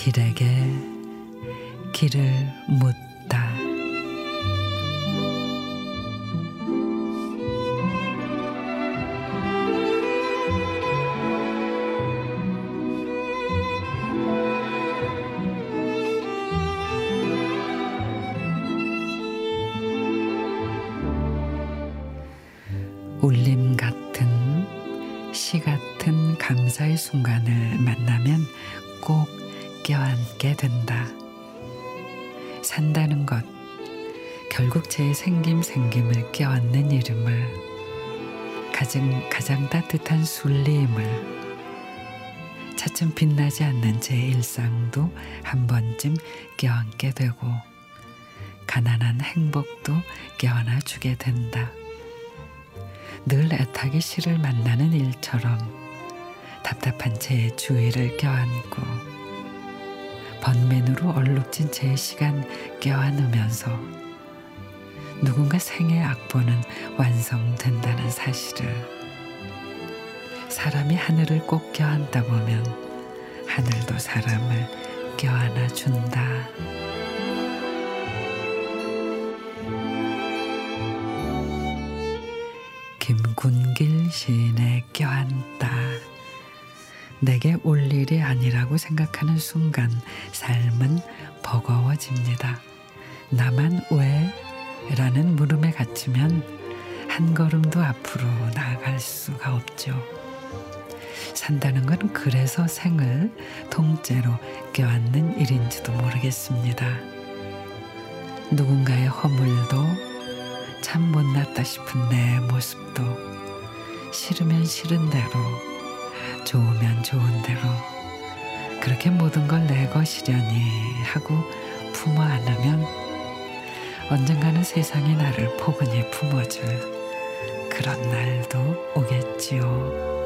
길에게 길을 묻 울림 같은 시 같은 감사의 순간을 만나면 꼭 껴안게 된다. 산다는 것, 결국 제 생김 생김을 껴안는 이름을 가장, 가장 따뜻한 순리임을 차츰 빛나지 않는 제 일상도 한 번쯤 껴안게 되고 가난한 행복도 껴안아 주게 된다. 늘 애타게 시를 만나는 일처럼 답답한 제 주위를 껴안고 번맨으로 얼룩진 제 시간 껴안으면서 누군가 생의 악보는 완성된다는 사실을 사람이 하늘을 꼭 껴안다 보면 하늘도 사람을 껴안아 준다. 김군길 시인의 껴안다. 내게 올 일이 아니라고 생각하는 순간 삶은 버거워집니다. 나만 왜? 라는 물음에 갇히면 한 걸음도 앞으로 나아갈 수가 없죠. 산다는 건 그래서 생을 통째로 껴안는 일인지도 모르겠습니다. 누군가의 허물도 참못 났다 싶은 내 모습도 싫으면 싫은 대로 좋으면 좋은 대로 그렇게 모든 걸 내 것이려니 하고 품어 안으면 언젠가는 세상이 나를 포근히 품어줄 그런 날도 오겠지요.